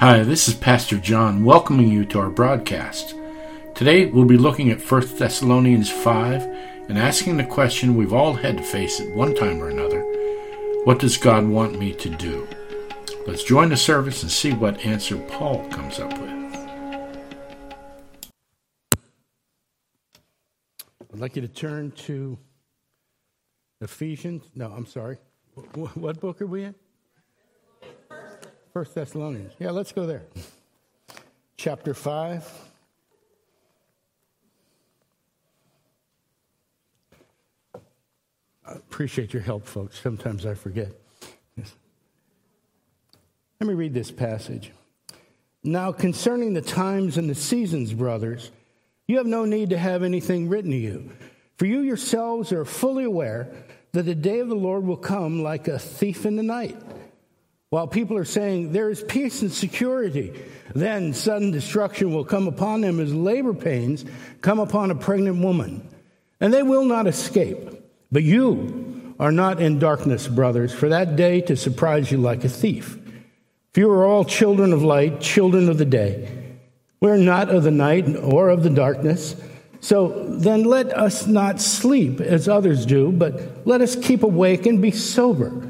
Hi, this is Pastor John welcoming you to our broadcast. Today we'll be looking at 1 Thessalonians 5 and asking the question we've all had to face at one time or another What does God want me to do? Let's join the service and see what answer Paul comes up with. I'd like you to turn to Ephesians. No, I'm sorry. What book are we in? First Thessalonians. Yeah, let's go there. Chapter 5. I appreciate your help, folks. Sometimes I forget. Yes. Let me read this passage. Now, concerning the times and the seasons, brothers, you have no need to have anything written to you, for you yourselves are fully aware that the day of the Lord will come like a thief in the night. While people are saying there is peace and security, then sudden destruction will come upon them as labor pains come upon a pregnant woman, and they will not escape. But you are not in darkness, brothers, for that day to surprise you like a thief. For you are all children of light, children of the day. We are not of the night or of the darkness. So then let us not sleep as others do, but let us keep awake and be sober.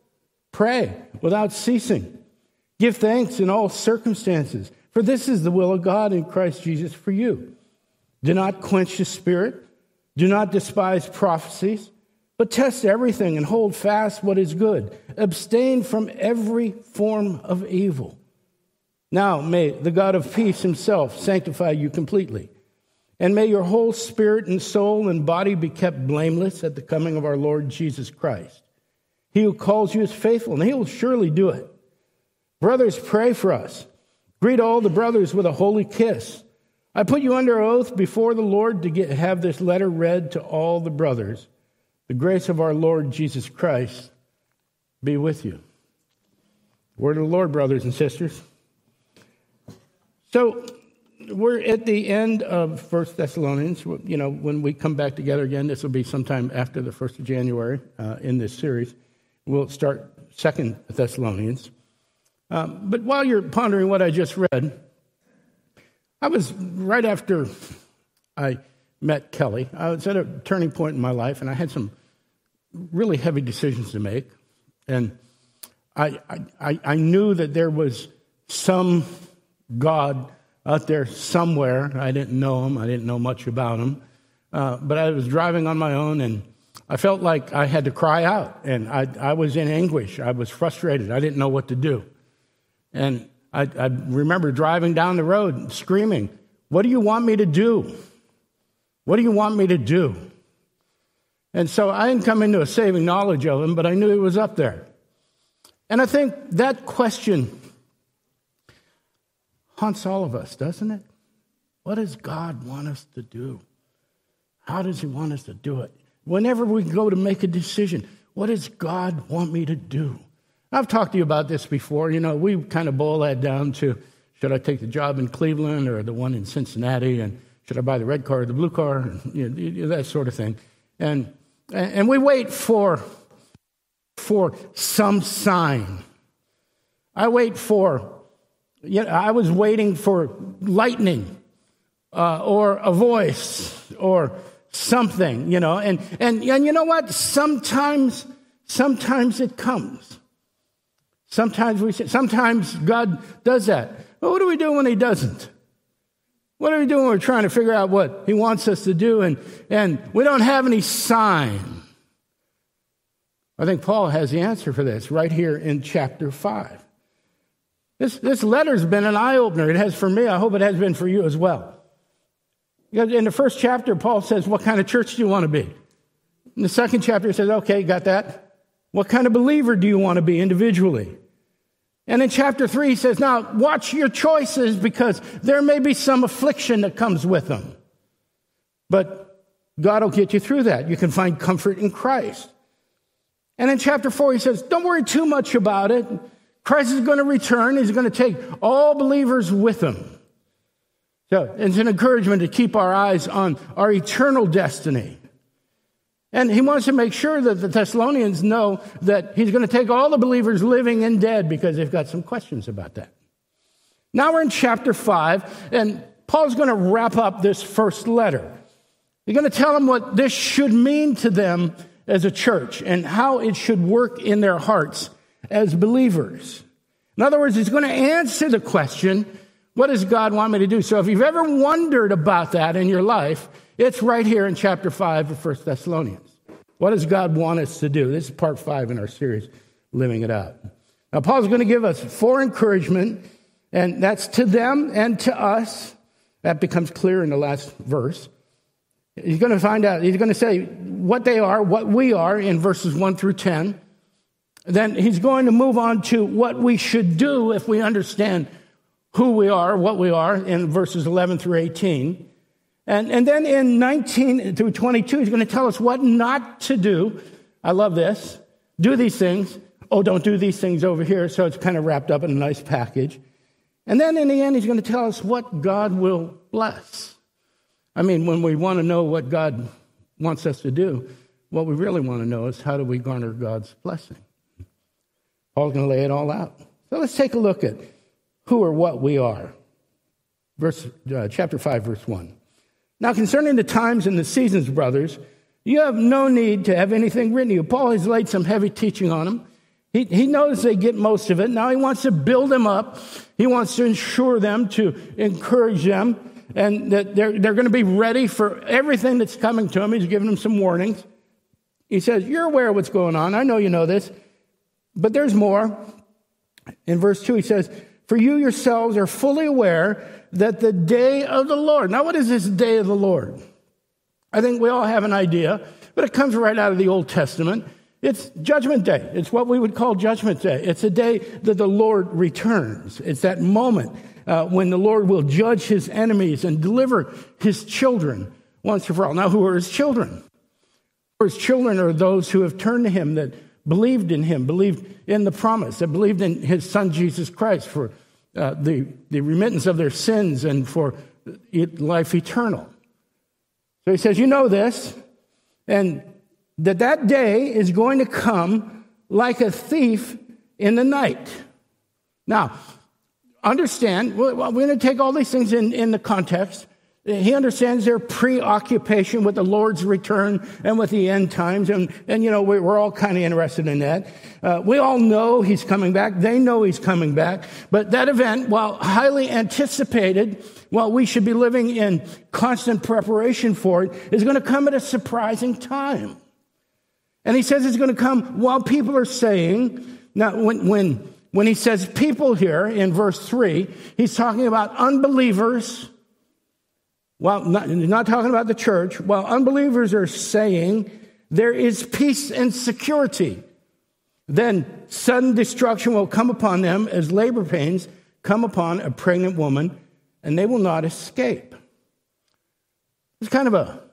Pray without ceasing. Give thanks in all circumstances, for this is the will of God in Christ Jesus for you. Do not quench the spirit. Do not despise prophecies, but test everything and hold fast what is good. Abstain from every form of evil. Now may the God of peace himself sanctify you completely. And may your whole spirit and soul and body be kept blameless at the coming of our Lord Jesus Christ. He who calls you is faithful, and he will surely do it. Brothers, pray for us. Greet all the brothers with a holy kiss. I put you under oath before the Lord to get, have this letter read to all the brothers. The grace of our Lord Jesus Christ be with you. Word of the Lord, brothers and sisters. So, we're at the end of First Thessalonians. You know, when we come back together again, this will be sometime after the 1st of January uh, in this series. We'll start Second Thessalonians. Um, but while you're pondering what I just read, I was right after I met Kelly. I was at a turning point in my life, and I had some really heavy decisions to make. And I, I, I knew that there was some God out there somewhere. I didn't know him, I didn't know much about him. Uh, but I was driving on my own, and I felt like I had to cry out, and I, I was in anguish. I was frustrated. I didn't know what to do. And I, I remember driving down the road screaming, What do you want me to do? What do you want me to do? And so I didn't come into a saving knowledge of him, but I knew he was up there. And I think that question haunts all of us, doesn't it? What does God want us to do? How does He want us to do it? Whenever we go to make a decision, what does God want me to do? I've talked to you about this before. You know, we kind of boil that down to should I take the job in Cleveland or the one in Cincinnati? And should I buy the red car or the blue car? And, you know, that sort of thing. And, and we wait for, for some sign. I wait for, you know, I was waiting for lightning uh, or a voice or something, you know. And, and, and you know what? Sometimes, sometimes it comes. Sometimes we sometimes God does that. But what do we do when He doesn't? What are we doing when we're trying to figure out what He wants us to do and, and we don't have any sign? I think Paul has the answer for this right here in chapter 5. This, this letter's been an eye opener. It has for me. I hope it has been for you as well. In the first chapter, Paul says, What kind of church do you want to be? In the second chapter, he says, Okay, got that. What kind of believer do you want to be individually? And in chapter three, he says, Now watch your choices because there may be some affliction that comes with them. But God will get you through that. You can find comfort in Christ. And in chapter four, he says, Don't worry too much about it. Christ is going to return. He's going to take all believers with him. So it's an encouragement to keep our eyes on our eternal destiny. And he wants to make sure that the Thessalonians know that he's going to take all the believers living and dead because they've got some questions about that. Now we're in chapter 5, and Paul's going to wrap up this first letter. He's going to tell them what this should mean to them as a church and how it should work in their hearts as believers. In other words, he's going to answer the question, what does God want me to do? So if you've ever wondered about that in your life, it's right here in chapter 5 of 1 Thessalonians. What does God want us to do? This is part 5 in our series, Living It Out. Now, Paul's going to give us four encouragement, and that's to them and to us. That becomes clear in the last verse. He's going to find out, he's going to say what they are, what we are in verses 1 through 10. Then he's going to move on to what we should do if we understand who we are, what we are in verses 11 through 18. And, and then in 19 through 22, he's going to tell us what not to do. I love this. Do these things. Oh, don't do these things over here. So it's kind of wrapped up in a nice package. And then in the end, he's going to tell us what God will bless. I mean, when we want to know what God wants us to do, what we really want to know is how do we garner God's blessing? Paul's going to lay it all out. So let's take a look at who or what we are. Verse, uh, chapter 5, verse 1. Now, concerning the times and the seasons, brothers, you have no need to have anything written to you. Paul has laid some heavy teaching on them. He, he knows they get most of it. Now he wants to build them up. He wants to ensure them, to encourage them, and that they're, they're going to be ready for everything that's coming to them. He's giving them some warnings. He says, You're aware of what's going on. I know you know this. But there's more. In verse 2, he says, For you yourselves are fully aware that the day of the Lord. Now, what is this day of the Lord? I think we all have an idea, but it comes right out of the Old Testament. It's Judgment Day. It's what we would call Judgment Day. It's a day that the Lord returns. It's that moment uh, when the Lord will judge his enemies and deliver his children once and for all. Now, who are his children? His children are those who have turned to him, that believed in him, believed in the promise, that believed in his son Jesus Christ for uh, the, the remittance of their sins and for life eternal. So he says, You know this, and that that day is going to come like a thief in the night. Now, understand, we're going to take all these things in, in the context. He understands their preoccupation with the Lord's return and with the end times. And, and you know, we're all kind of interested in that. Uh, we all know he's coming back. They know he's coming back. But that event, while highly anticipated, while we should be living in constant preparation for it, is going to come at a surprising time. And he says it's going to come while people are saying, now, when, when, when he says people here in verse three, he's talking about unbelievers while not, not talking about the church, while unbelievers are saying there is peace and security, then sudden destruction will come upon them as labor pains come upon a pregnant woman, and they will not escape. It's kind of a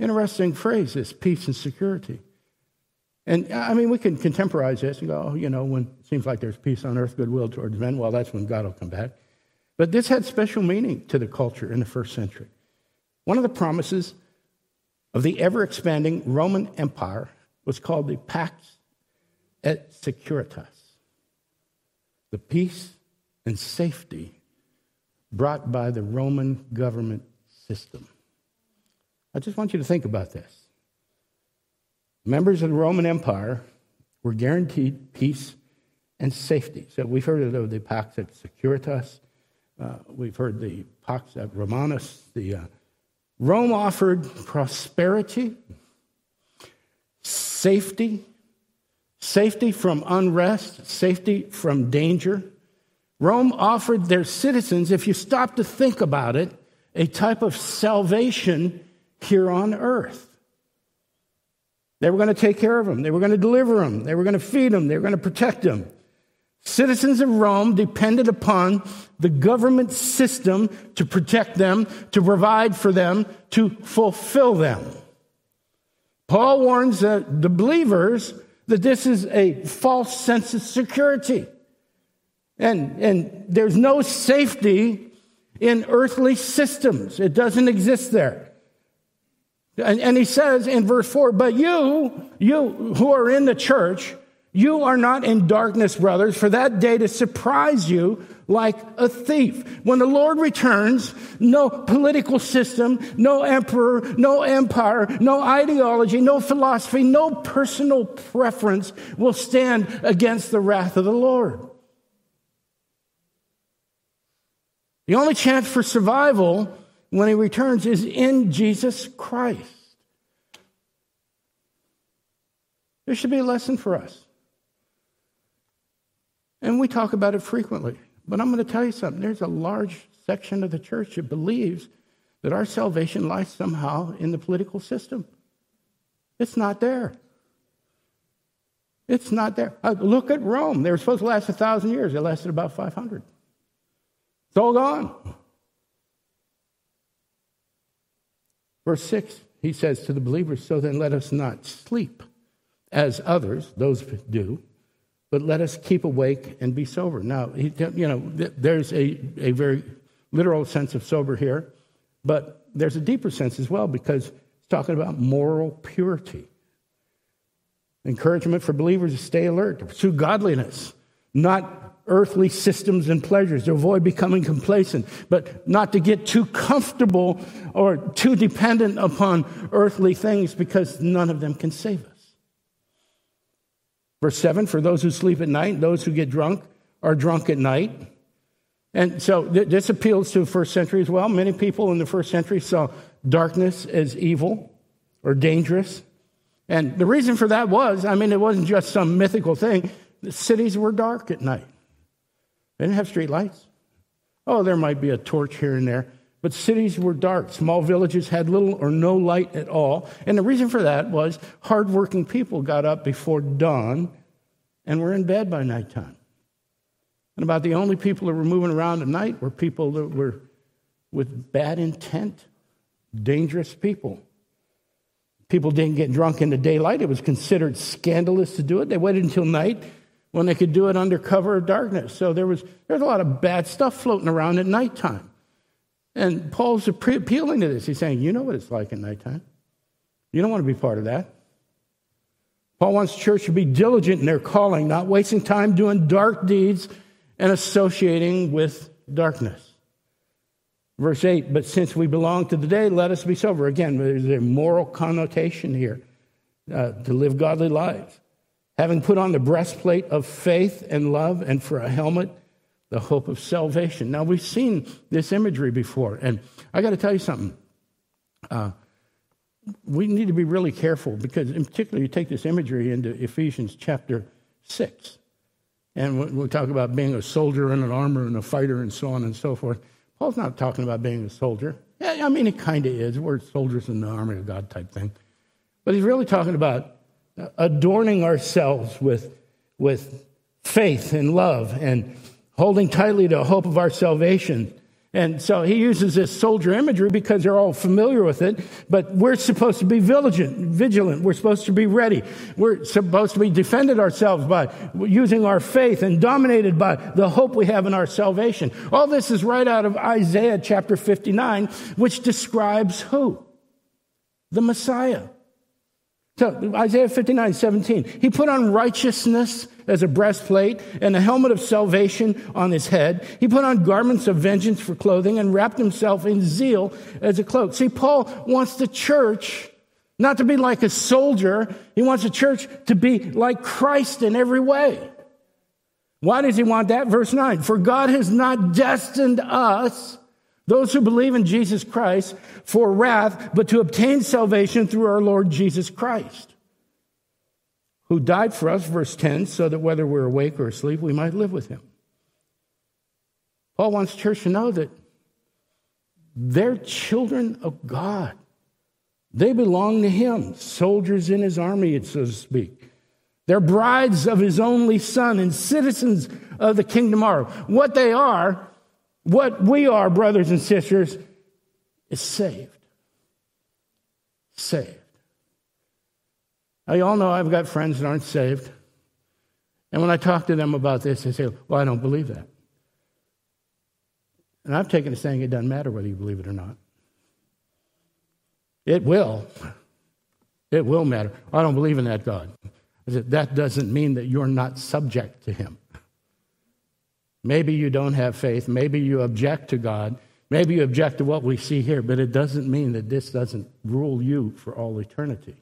interesting phrase, this peace and security. And I mean, we can contemporize this and go, oh, you know, when it seems like there's peace on earth, goodwill towards men, well, that's when God will come back. But this had special meaning to the culture in the first century. One of the promises of the ever expanding Roman Empire was called the Pax et Securitas, the peace and safety brought by the Roman government system. I just want you to think about this. Members of the Roman Empire were guaranteed peace and safety. So we've heard of the Pax et Securitas. Uh, we've heard the Pax Romanus. The uh, Rome offered prosperity, safety, safety from unrest, safety from danger. Rome offered their citizens, if you stop to think about it, a type of salvation here on earth. They were going to take care of them. They were going to deliver them. They were going to feed them. They were going to protect them. Citizens of Rome depended upon the government system to protect them, to provide for them, to fulfill them. Paul warns the believers that this is a false sense of security. And, and there's no safety in earthly systems. It doesn't exist there. And, and he says in verse 4, but you, you who are in the church, you are not in darkness, brothers, for that day to surprise you like a thief. When the Lord returns, no political system, no emperor, no empire, no ideology, no philosophy, no personal preference will stand against the wrath of the Lord. The only chance for survival when he returns is in Jesus Christ. There should be a lesson for us. And we talk about it frequently. But I'm going to tell you something. There's a large section of the church that believes that our salvation lies somehow in the political system. It's not there. It's not there. Uh, look at Rome. They were supposed to last a thousand years. They lasted about 500. It's all gone. Verse 6, he says to the believers, So then let us not sleep as others, those do, but let us keep awake and be sober. Now, you know, there's a, a very literal sense of sober here, but there's a deeper sense as well because it's talking about moral purity. Encouragement for believers to stay alert, to pursue godliness, not earthly systems and pleasures, to avoid becoming complacent, but not to get too comfortable or too dependent upon earthly things because none of them can save us. Verse 7 For those who sleep at night, those who get drunk are drunk at night. And so th- this appeals to the first century as well. Many people in the first century saw darkness as evil or dangerous. And the reason for that was I mean, it wasn't just some mythical thing. The cities were dark at night, they didn't have street lights. Oh, there might be a torch here and there. But cities were dark. Small villages had little or no light at all. And the reason for that was hardworking people got up before dawn and were in bed by nighttime. And about the only people that were moving around at night were people that were with bad intent, dangerous people. People didn't get drunk in the daylight. It was considered scandalous to do it. They waited until night when they could do it under cover of darkness. So there was, there was a lot of bad stuff floating around at nighttime. And Paul's appealing to this. He's saying, You know what it's like at nighttime. You don't want to be part of that. Paul wants church to be diligent in their calling, not wasting time doing dark deeds and associating with darkness. Verse 8, but since we belong to the day, let us be sober. Again, there's a moral connotation here uh, to live godly lives. Having put on the breastplate of faith and love, and for a helmet, the hope of salvation. Now, we've seen this imagery before, and I got to tell you something. Uh, we need to be really careful because, in particular, you take this imagery into Ephesians chapter 6, and we'll talk about being a soldier and an armor and a fighter and so on and so forth. Paul's not talking about being a soldier. I mean, it kind of is. We're soldiers in the army of God type thing. But he's really talking about adorning ourselves with, with faith and love and holding tightly to the hope of our salvation. And so he uses this soldier imagery because they're all familiar with it, but we're supposed to be vigilant, vigilant. We're supposed to be ready. We're supposed to be defended ourselves by using our faith and dominated by the hope we have in our salvation. All this is right out of Isaiah chapter 59, which describes who? The Messiah. So Isaiah 59, 17. He put on righteousness as a breastplate and a helmet of salvation on his head. He put on garments of vengeance for clothing and wrapped himself in zeal as a cloak. See, Paul wants the church not to be like a soldier. He wants the church to be like Christ in every way. Why does he want that? Verse 9 For God has not destined us, those who believe in Jesus Christ, for wrath, but to obtain salvation through our Lord Jesus Christ, who died for us, verse 10, so that whether we're awake or asleep, we might live with him. Paul wants church to know that they're children of God. They belong to him, soldiers in his army, so to speak. They're brides of his only son and citizens of the kingdom are. What they are, what we are, brothers and sisters, is saved. Saved. Now, you all know I've got friends that aren't saved. And when I talk to them about this, they say, Well, I don't believe that. And I've taken to saying it doesn't matter whether you believe it or not. It will. It will matter. I don't believe in that God. I said, that doesn't mean that you're not subject to Him. Maybe you don't have faith. Maybe you object to God. Maybe you object to what we see here, but it doesn't mean that this doesn't rule you for all eternity.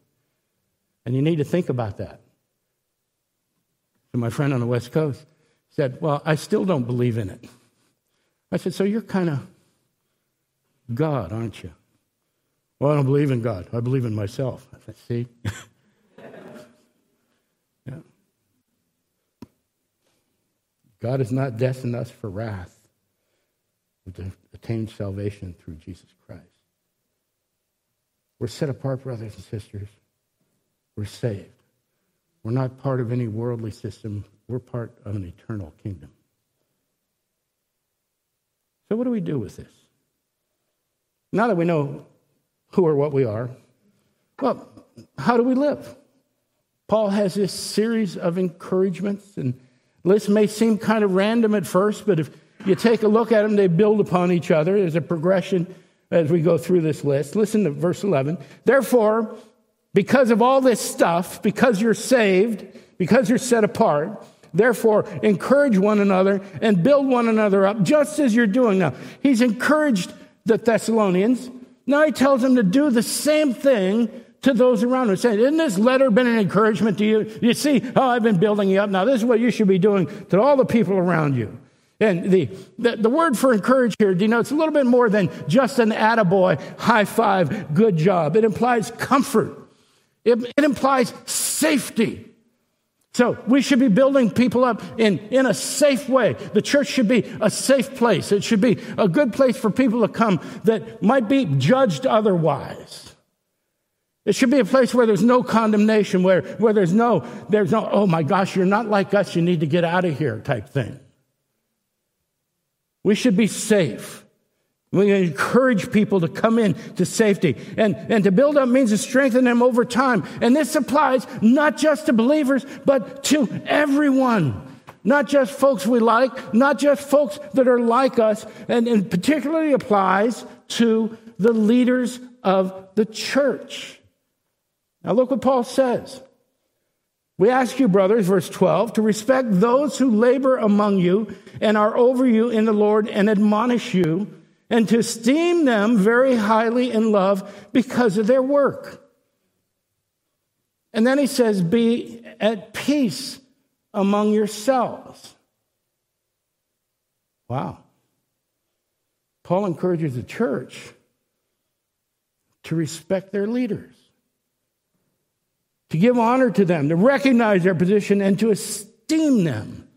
And you need to think about that. So my friend on the West Coast said, Well, I still don't believe in it. I said, So you're kind of God, aren't you? Well, I don't believe in God. I believe in myself. I said, See? God has not destined us for wrath, but to attain salvation through Jesus Christ. We're set apart, brothers and sisters. We're saved. We're not part of any worldly system. We're part of an eternal kingdom. So, what do we do with this? Now that we know who or what we are, well, how do we live? Paul has this series of encouragements, and lists may seem kind of random at first, but if you take a look at them, they build upon each other. There's a progression as we go through this list. Listen to verse 11. Therefore, because of all this stuff, because you're saved, because you're set apart, Therefore, encourage one another and build one another up, just as you're doing now. He's encouraged the Thessalonians. Now he tells them to do the same thing to those around him. Saying, Isn't this letter been an encouragement to you? You see, oh, I've been building you up. Now, this is what you should be doing to all the people around you. And the, the, the, word for encourage here denotes a little bit more than just an attaboy, high five, good job. It implies comfort. It, it implies safety. So we should be building people up in, in a safe way. The church should be a safe place. It should be a good place for people to come that might be judged otherwise. It should be a place where there's no condemnation, where, where there's no, there's no, oh my gosh, you're not like us, you need to get out of here type thing. We should be safe. We encourage people to come in to safety. And, and to build up means to strengthen them over time. And this applies not just to believers, but to everyone. Not just folks we like, not just folks that are like us, and, and particularly applies to the leaders of the church. Now look what Paul says. We ask you, brothers, verse 12, to respect those who labor among you and are over you in the Lord and admonish you and to esteem them very highly in love because of their work. And then he says, Be at peace among yourselves. Wow. Paul encourages the church to respect their leaders, to give honor to them, to recognize their position, and to esteem them.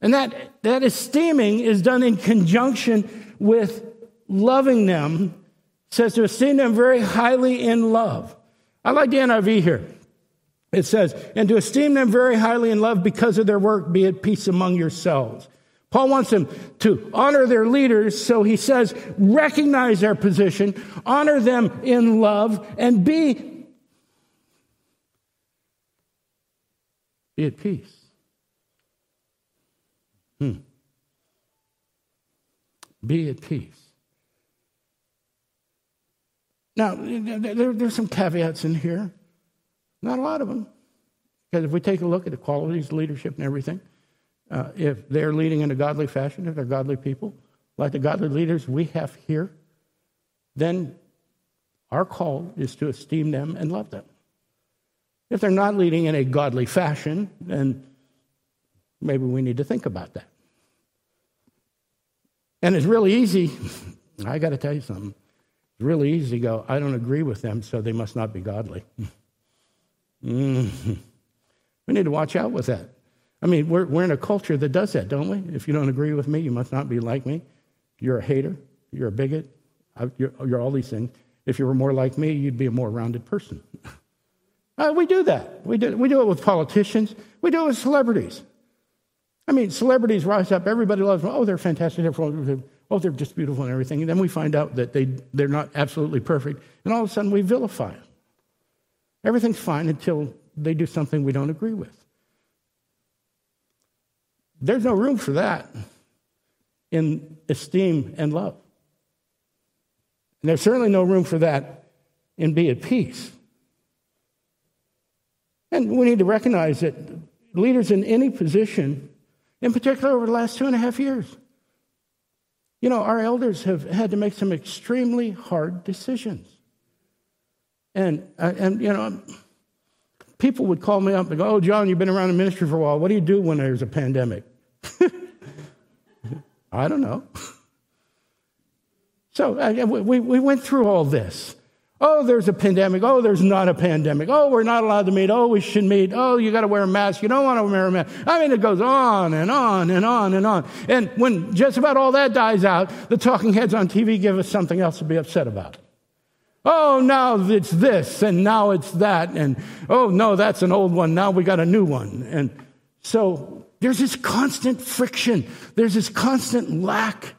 And that, that esteeming is done in conjunction with loving them says to esteem them very highly in love. I like the NIV here. It says, and to esteem them very highly in love because of their work, be at peace among yourselves. Paul wants them to honor their leaders, so he says, recognize their position, honor them in love, and be, be at peace. Hmm. Be at peace. Now, there, there's some caveats in here. Not a lot of them. Because if we take a look at the qualities, leadership, and everything, uh, if they're leading in a godly fashion, if they're godly people, like the godly leaders we have here, then our call is to esteem them and love them. If they're not leading in a godly fashion, then maybe we need to think about that. And it's really easy. I got to tell you something. It's really easy to go, I don't agree with them, so they must not be godly. Mm-hmm. We need to watch out with that. I mean, we're, we're in a culture that does that, don't we? If you don't agree with me, you must not be like me. You're a hater. You're a bigot. You're, you're all these things. If you were more like me, you'd be a more rounded person. Uh, we do that. We do, we do it with politicians. We do it with celebrities. I mean, celebrities rise up. Everybody loves them. Oh, they're fantastic. Oh, they're just beautiful and everything. And then we find out that they, they're not absolutely perfect. And all of a sudden, we vilify them. Everything's fine until they do something we don't agree with. There's no room for that in esteem and love. And there's certainly no room for that in be at peace. And we need to recognize that leaders in any position, in particular over the last two and a half years, you know, our elders have had to make some extremely hard decisions. And, uh, and you know, people would call me up and go, Oh, John, you've been around the ministry for a while. What do you do when there's a pandemic? I don't know. So uh, we, we went through all this. Oh, there's a pandemic. Oh, there's not a pandemic. Oh, we're not allowed to meet. Oh, we should meet. Oh, you got to wear a mask. You don't want to wear a mask. I mean, it goes on and on and on and on. And when just about all that dies out, the talking heads on TV give us something else to be upset about. Oh, now it's this and now it's that. And oh, no, that's an old one. Now we got a new one. And so there's this constant friction. There's this constant lack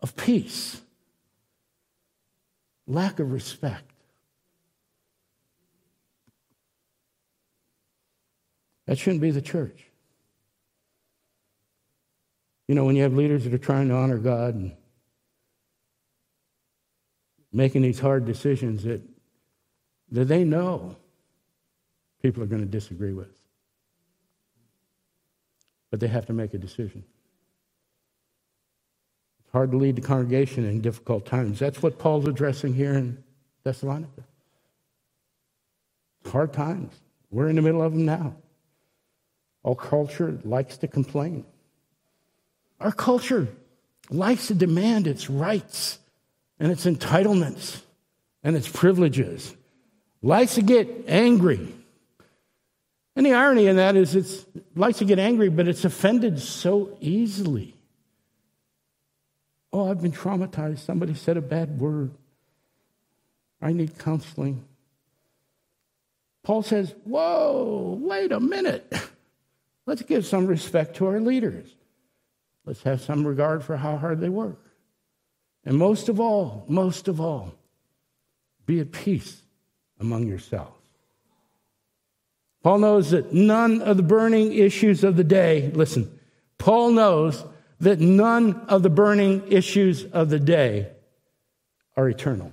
of peace, lack of respect. That shouldn't be the church. You know, when you have leaders that are trying to honor God and making these hard decisions that, that they know people are going to disagree with, but they have to make a decision hard to lead the congregation in difficult times. That's what Paul's addressing here in Thessalonica. Hard times. We're in the middle of them now. Our culture likes to complain. Our culture likes to demand its rights and its entitlements and its privileges, likes to get angry. And the irony in that is it likes to get angry, but it's offended so easily. Oh, I've been traumatized. Somebody said a bad word. I need counseling. Paul says, Whoa, wait a minute. Let's give some respect to our leaders. Let's have some regard for how hard they work. And most of all, most of all, be at peace among yourselves. Paul knows that none of the burning issues of the day, listen, Paul knows that none of the burning issues of the day are eternal.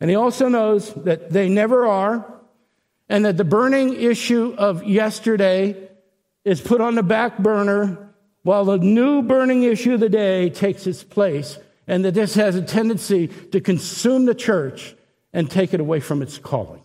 And he also knows that they never are, and that the burning issue of yesterday is put on the back burner while the new burning issue of the day takes its place, and that this has a tendency to consume the church and take it away from its calling.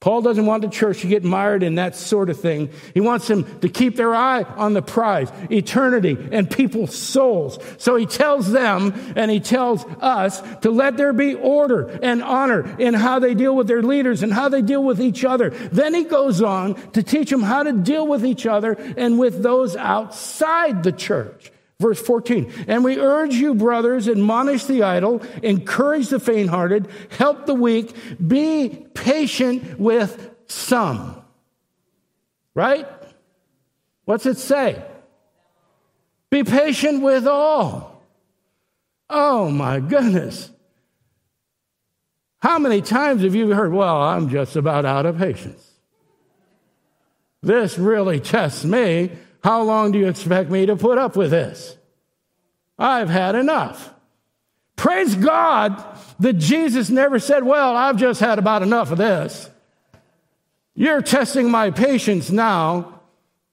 Paul doesn't want the church to get mired in that sort of thing. He wants them to keep their eye on the prize, eternity and people's souls. So he tells them and he tells us to let there be order and honor in how they deal with their leaders and how they deal with each other. Then he goes on to teach them how to deal with each other and with those outside the church. Verse 14, and we urge you, brothers, admonish the idle, encourage the faint hearted, help the weak, be patient with some. Right? What's it say? Be patient with all. Oh my goodness. How many times have you heard, well, I'm just about out of patience? This really tests me. How long do you expect me to put up with this? I've had enough. Praise God that Jesus never said, Well, I've just had about enough of this. You're testing my patience now.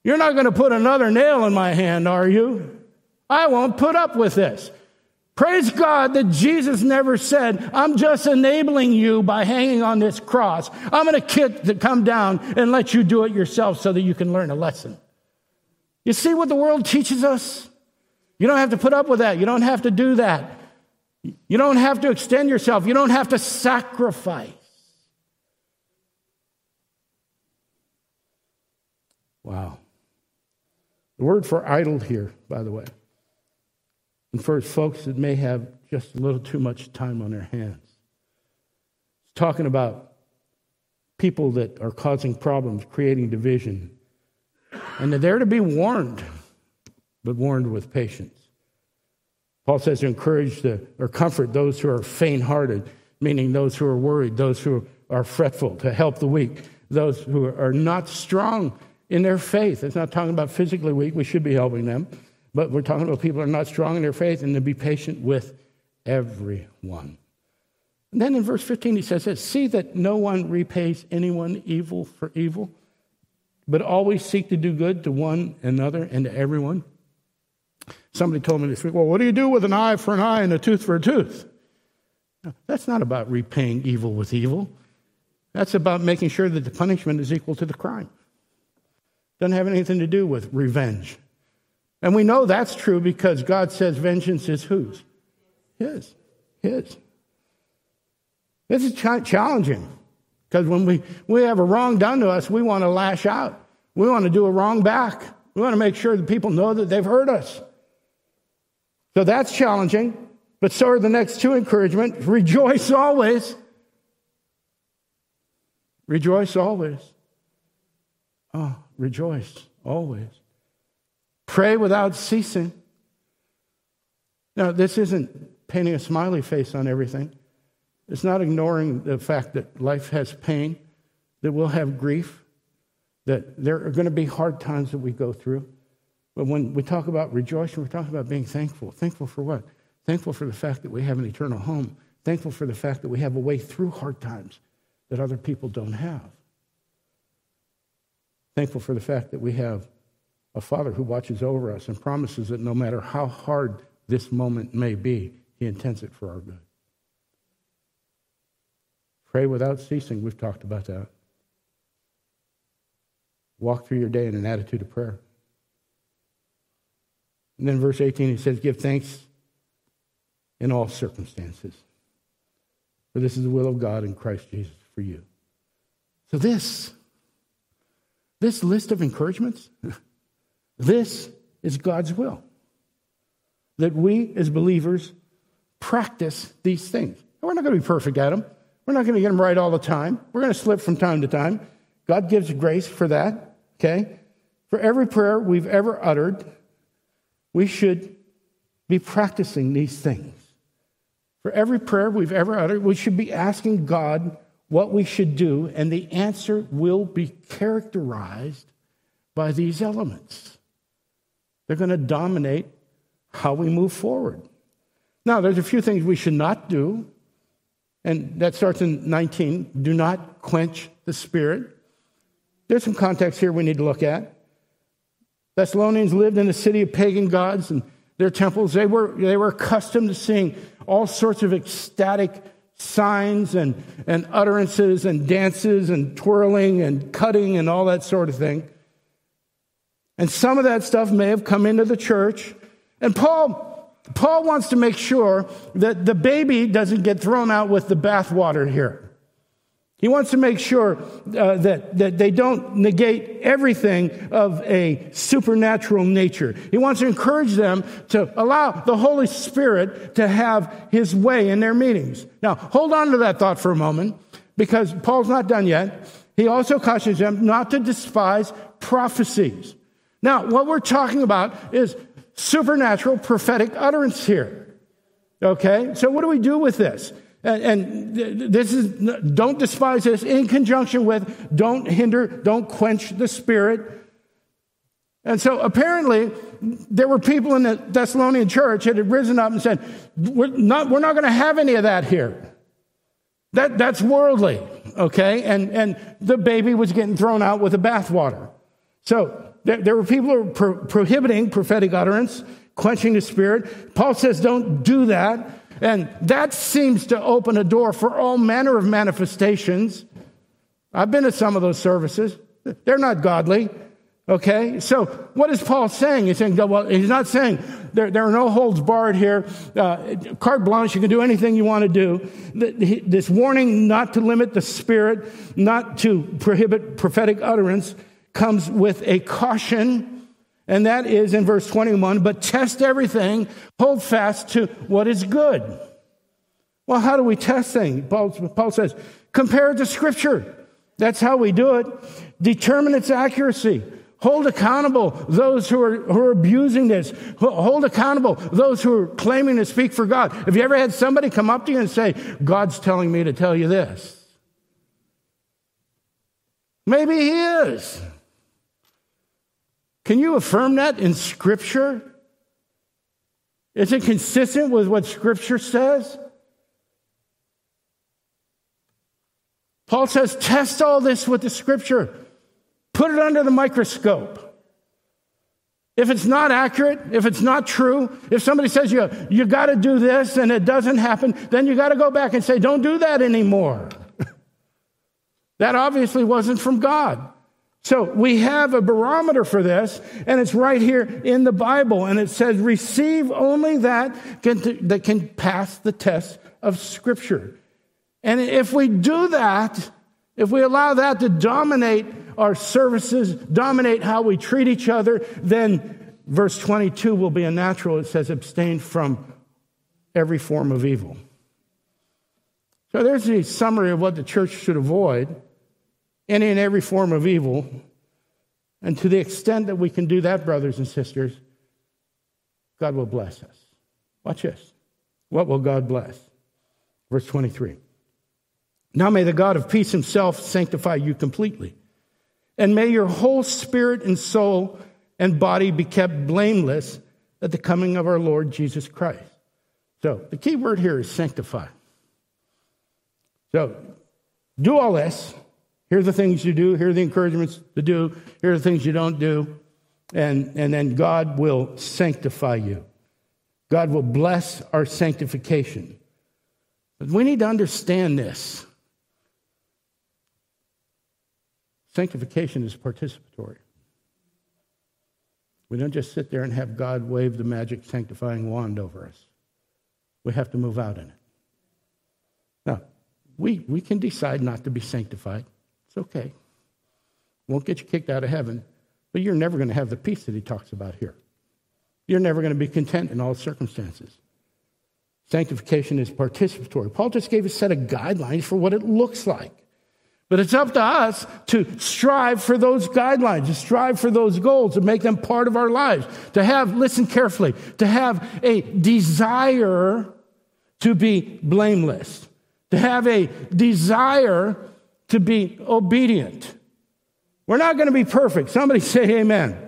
You're not going to put another nail in my hand, are you? I won't put up with this. Praise God that Jesus never said, I'm just enabling you by hanging on this cross. I'm going to kick to come down and let you do it yourself so that you can learn a lesson. You see what the world teaches us? You don't have to put up with that. You don't have to do that. You don't have to extend yourself. You don't have to sacrifice. Wow. The word for idle here, by the way, and for folks that may have just a little too much time on their hands, it's talking about people that are causing problems, creating division, and they're there to be warned, but warned with patience. Paul says to encourage the, or comfort those who are faint hearted, meaning those who are worried, those who are fretful, to help the weak, those who are not strong in their faith. It's not talking about physically weak, we should be helping them, but we're talking about people who are not strong in their faith and to be patient with everyone. And then in verse 15, he says this See that no one repays anyone evil for evil but always seek to do good to one another and to everyone. Somebody told me this week, well, what do you do with an eye for an eye and a tooth for a tooth? that's not about repaying evil with evil. That's about making sure that the punishment is equal to the crime. Doesn't have anything to do with revenge. And we know that's true because God says vengeance is whose? His. His. This is challenging. Because when we, we have a wrong done to us, we want to lash out. We want to do a wrong back. We want to make sure that people know that they've hurt us. So that's challenging. But so are the next two encouragement. Rejoice always. Rejoice always. Oh, rejoice always. Pray without ceasing. Now, this isn't painting a smiley face on everything. It's not ignoring the fact that life has pain, that we'll have grief, that there are going to be hard times that we go through. But when we talk about rejoicing, we're talking about being thankful. Thankful for what? Thankful for the fact that we have an eternal home. Thankful for the fact that we have a way through hard times that other people don't have. Thankful for the fact that we have a Father who watches over us and promises that no matter how hard this moment may be, He intends it for our good. Pray without ceasing. We've talked about that. Walk through your day in an attitude of prayer. And then verse 18, he says, Give thanks in all circumstances. For this is the will of God in Christ Jesus for you. So, this, this list of encouragements, this is God's will. That we as believers practice these things. we're not going to be perfect at them. We're not going to get them right all the time. We're going to slip from time to time. God gives grace for that, okay? For every prayer we've ever uttered, we should be practicing these things. For every prayer we've ever uttered, we should be asking God what we should do, and the answer will be characterized by these elements. They're going to dominate how we move forward. Now, there's a few things we should not do. And that starts in 19. Do not quench the spirit. There's some context here we need to look at. Thessalonians lived in a city of pagan gods and their temples. They were, they were accustomed to seeing all sorts of ecstatic signs and, and utterances and dances and twirling and cutting and all that sort of thing. And some of that stuff may have come into the church. And Paul Paul wants to make sure that the baby doesn't get thrown out with the bathwater here. He wants to make sure uh, that, that they don't negate everything of a supernatural nature. He wants to encourage them to allow the Holy Spirit to have his way in their meetings. Now, hold on to that thought for a moment because Paul's not done yet. He also cautions them not to despise prophecies. Now, what we're talking about is supernatural prophetic utterance here. Okay? So, what do we do with this? And, and this is, don't despise this in conjunction with, don't hinder, don't quench the spirit. And so apparently, there were people in the Thessalonian church that had risen up and said, We're not, we're not going to have any of that here. That, that's worldly, okay? And, and the baby was getting thrown out with the bathwater. So there, there were people who were pro- prohibiting prophetic utterance, quenching the spirit. Paul says, don't do that. And that seems to open a door for all manner of manifestations. I've been to some of those services. They're not godly. Okay, so what is Paul saying? He's saying, well, he's not saying there, there are no holds barred here. Uh, carte blanche, you can do anything you want to do. This warning not to limit the spirit, not to prohibit prophetic utterance, comes with a caution, and that is in verse 21 but test everything, hold fast to what is good. Well, how do we test things? Paul, Paul says, compare it to Scripture. That's how we do it. Determine its accuracy. Hold accountable those who are, who are abusing this. Hold accountable those who are claiming to speak for God. Have you ever had somebody come up to you and say, God's telling me to tell you this? Maybe He is. Can you affirm that in Scripture? Is it consistent with what Scripture says? Paul says, test all this with the Scripture. Put it under the microscope. If it's not accurate, if it's not true, if somebody says you, you got to do this and it doesn't happen, then you got to go back and say, don't do that anymore. that obviously wasn't from God. So we have a barometer for this, and it's right here in the Bible, and it says, receive only that can, that can pass the test of Scripture. And if we do that, if we allow that to dominate our services, dominate how we treat each other, then verse 22 will be a natural. It says, abstain from every form of evil. So there's a summary of what the church should avoid and every form of evil. And to the extent that we can do that, brothers and sisters, God will bless us. Watch this. What will God bless? Verse 23. Now may the God of peace himself sanctify you completely and may your whole spirit and soul and body be kept blameless at the coming of our Lord Jesus Christ. So the key word here is sanctify. So do all this. Here are the things you do. Here are the encouragements to do. Here are the things you don't do. And, and then God will sanctify you. God will bless our sanctification. But we need to understand this. Sanctification is participatory. We don't just sit there and have God wave the magic sanctifying wand over us. We have to move out in it. Now, we, we can decide not to be sanctified. It's okay. Won't get you kicked out of heaven, but you're never going to have the peace that he talks about here. You're never going to be content in all circumstances. Sanctification is participatory. Paul just gave a set of guidelines for what it looks like. But it's up to us to strive for those guidelines, to strive for those goals, to make them part of our lives, to have, listen carefully, to have a desire to be blameless, to have a desire to be obedient. We're not going to be perfect. Somebody say amen.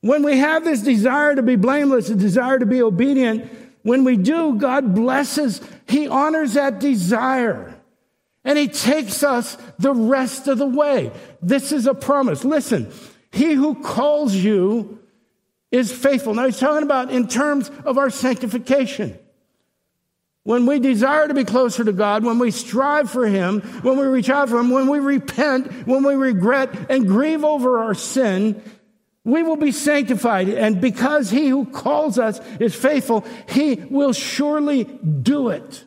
When we have this desire to be blameless, a desire to be obedient, when we do, God blesses, He honors that desire. And he takes us the rest of the way. This is a promise. Listen, he who calls you is faithful. Now he's talking about in terms of our sanctification. When we desire to be closer to God, when we strive for Him, when we reach out for Him, when we repent, when we regret and grieve over our sin, we will be sanctified. And because He who calls us is faithful, He will surely do it.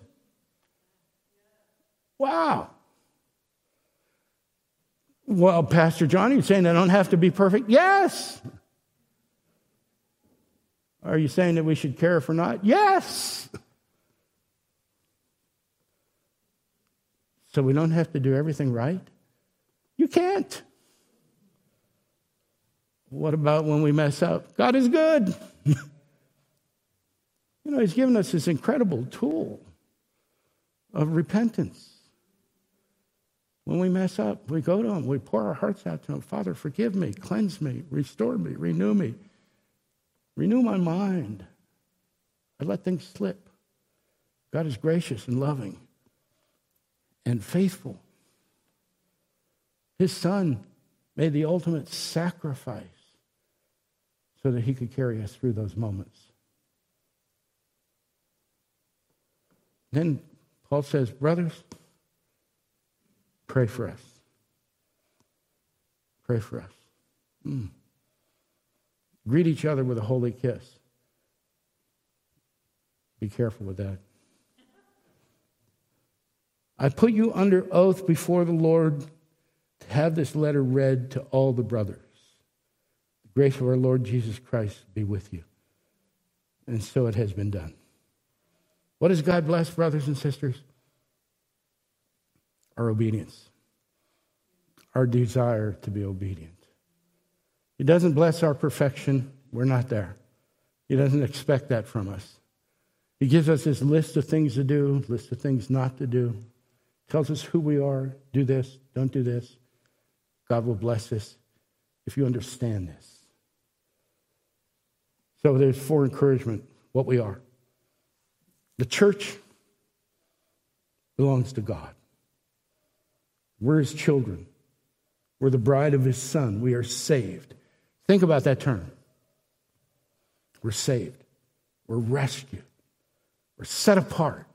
Wow. Well, Pastor John, you're saying I don't have to be perfect? Yes. Are you saying that we should care we're not? Yes. So we don't have to do everything right? You can't. What about when we mess up? God is good. you know, He's given us this incredible tool of repentance. When we mess up, we go to Him, we pour our hearts out to Him. Father, forgive me, cleanse me, restore me, renew me, renew my mind. I let things slip. God is gracious and loving and faithful. His Son made the ultimate sacrifice so that He could carry us through those moments. Then Paul says, Brothers, pray for us. Pray for us. Mm. Greet each other with a holy kiss. Be careful with that. I put you under oath before the Lord to have this letter read to all the brothers. The grace of our Lord Jesus Christ be with you. And so it has been done. What does God bless, brothers and sisters? Our obedience, our desire to be obedient. He doesn't bless our perfection. We're not there. He doesn't expect that from us. He gives us this list of things to do, list of things not to do, tells us who we are do this, don't do this. God will bless us if you understand this. So there's for encouragement what we are. The church belongs to God. We're his children. We're the bride of his son. We are saved. Think about that term. We're saved. We're rescued. We're set apart.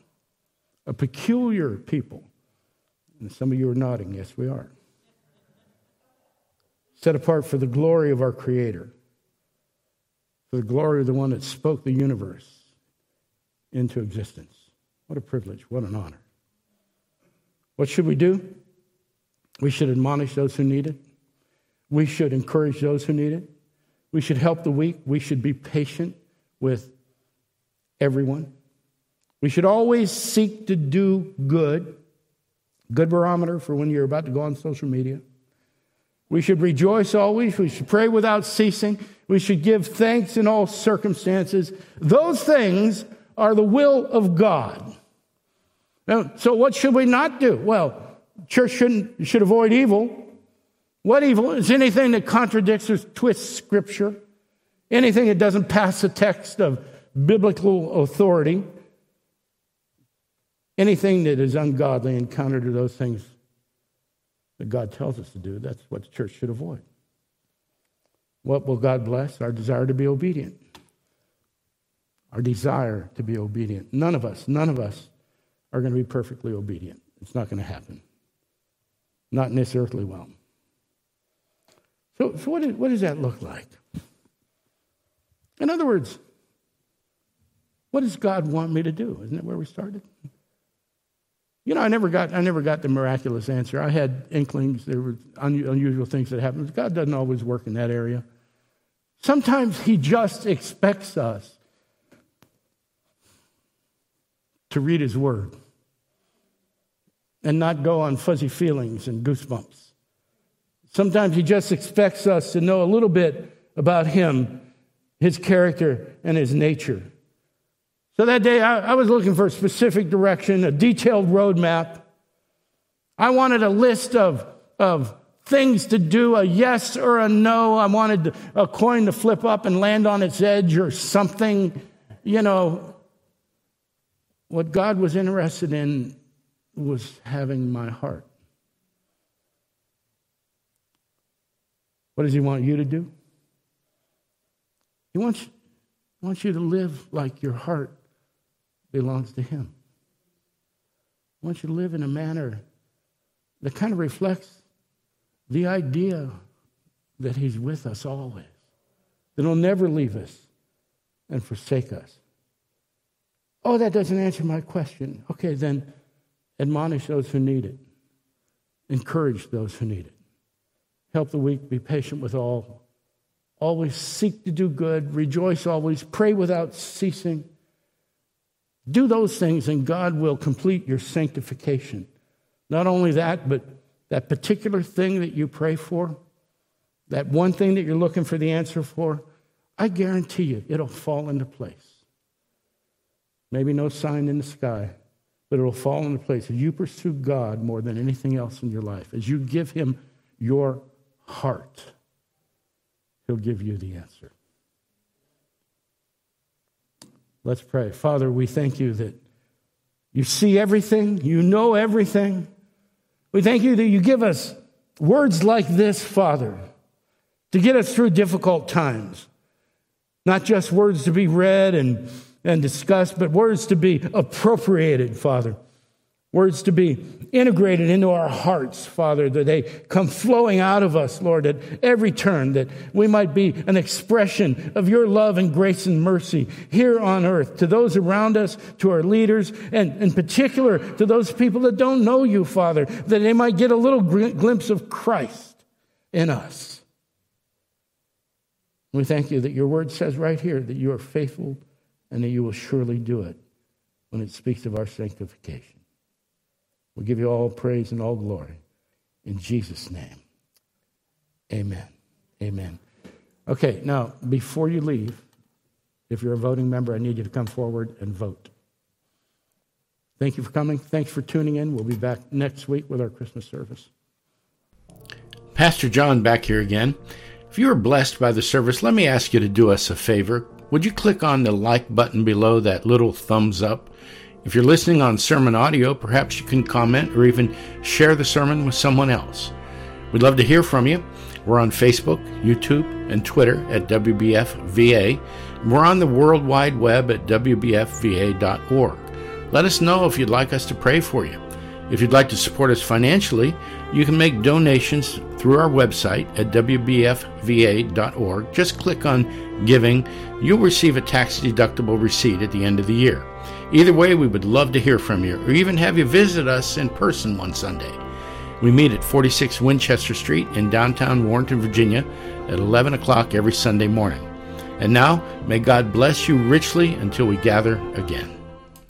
A peculiar people. And some of you are nodding. Yes, we are. Set apart for the glory of our Creator, for the glory of the one that spoke the universe into existence. What a privilege. What an honor. What should we do? We should admonish those who need it. We should encourage those who need it. We should help the weak. We should be patient with everyone. We should always seek to do good. Good barometer for when you're about to go on social media. We should rejoice always. We should pray without ceasing. We should give thanks in all circumstances. Those things are the will of God. Now, so what should we not do? Well, church shouldn't, should avoid evil. What evil? Is anything that contradicts or twists scripture. Anything that doesn't pass the text of biblical authority. Anything that is ungodly and counter to those things that God tells us to do, that's what the church should avoid. What will God bless? Our desire to be obedient our desire to be obedient. None of us, none of us are going to be perfectly obedient. It's not going to happen. Not in this earthly realm. So, so what, is, what does that look like? In other words, what does God want me to do? Isn't that where we started? You know, I never got I never got the miraculous answer. I had inklings. There were un, unusual things that happened. God doesn't always work in that area. Sometimes He just expects us to read His Word and not go on fuzzy feelings and goosebumps. Sometimes He just expects us to know a little bit about Him, His character, and His nature. So that day, I, I was looking for a specific direction, a detailed roadmap. I wanted a list of, of things to do, a yes or a no. I wanted a coin to flip up and land on its edge or something, you know, what God was interested in was having my heart. What does He want you to do? He wants, wants you to live like your heart belongs to Him. He wants you to live in a manner that kind of reflects the idea that He's with us always, that He'll never leave us and forsake us. Oh, that doesn't answer my question. Okay, then admonish those who need it, encourage those who need it, help the weak, be patient with all, always seek to do good, rejoice always, pray without ceasing. Do those things, and God will complete your sanctification. Not only that, but that particular thing that you pray for, that one thing that you're looking for the answer for, I guarantee you it'll fall into place. Maybe no sign in the sky, but it'll fall into place as you pursue God more than anything else in your life. As you give Him your heart, He'll give you the answer. Let's pray. Father, we thank you that you see everything, you know everything. We thank you that you give us words like this, Father, to get us through difficult times. Not just words to be read and, and discussed, but words to be appropriated, Father. Words to be integrated into our hearts, Father, that they come flowing out of us, Lord, at every turn, that we might be an expression of your love and grace and mercy here on earth to those around us, to our leaders, and in particular to those people that don't know you, Father, that they might get a little glimpse of Christ in us. We thank you that your word says right here that you are faithful and that you will surely do it when it speaks of our sanctification. We give you all praise and all glory. In Jesus' name. Amen. Amen. Okay, now, before you leave, if you're a voting member, I need you to come forward and vote. Thank you for coming. Thanks for tuning in. We'll be back next week with our Christmas service. Pastor John back here again. If you were blessed by the service, let me ask you to do us a favor. Would you click on the like button below that little thumbs up? If you're listening on sermon audio, perhaps you can comment or even share the sermon with someone else. We'd love to hear from you. We're on Facebook, YouTube, and Twitter at WBFVA. We're on the World Wide Web at WBFVA.org. Let us know if you'd like us to pray for you. If you'd like to support us financially, you can make donations through our website at WBFVA.org. Just click on Giving. You'll receive a tax deductible receipt at the end of the year. Either way, we would love to hear from you or even have you visit us in person one Sunday. We meet at 46 Winchester Street in downtown Warrenton, Virginia at 11 o'clock every Sunday morning. And now, may God bless you richly until we gather again.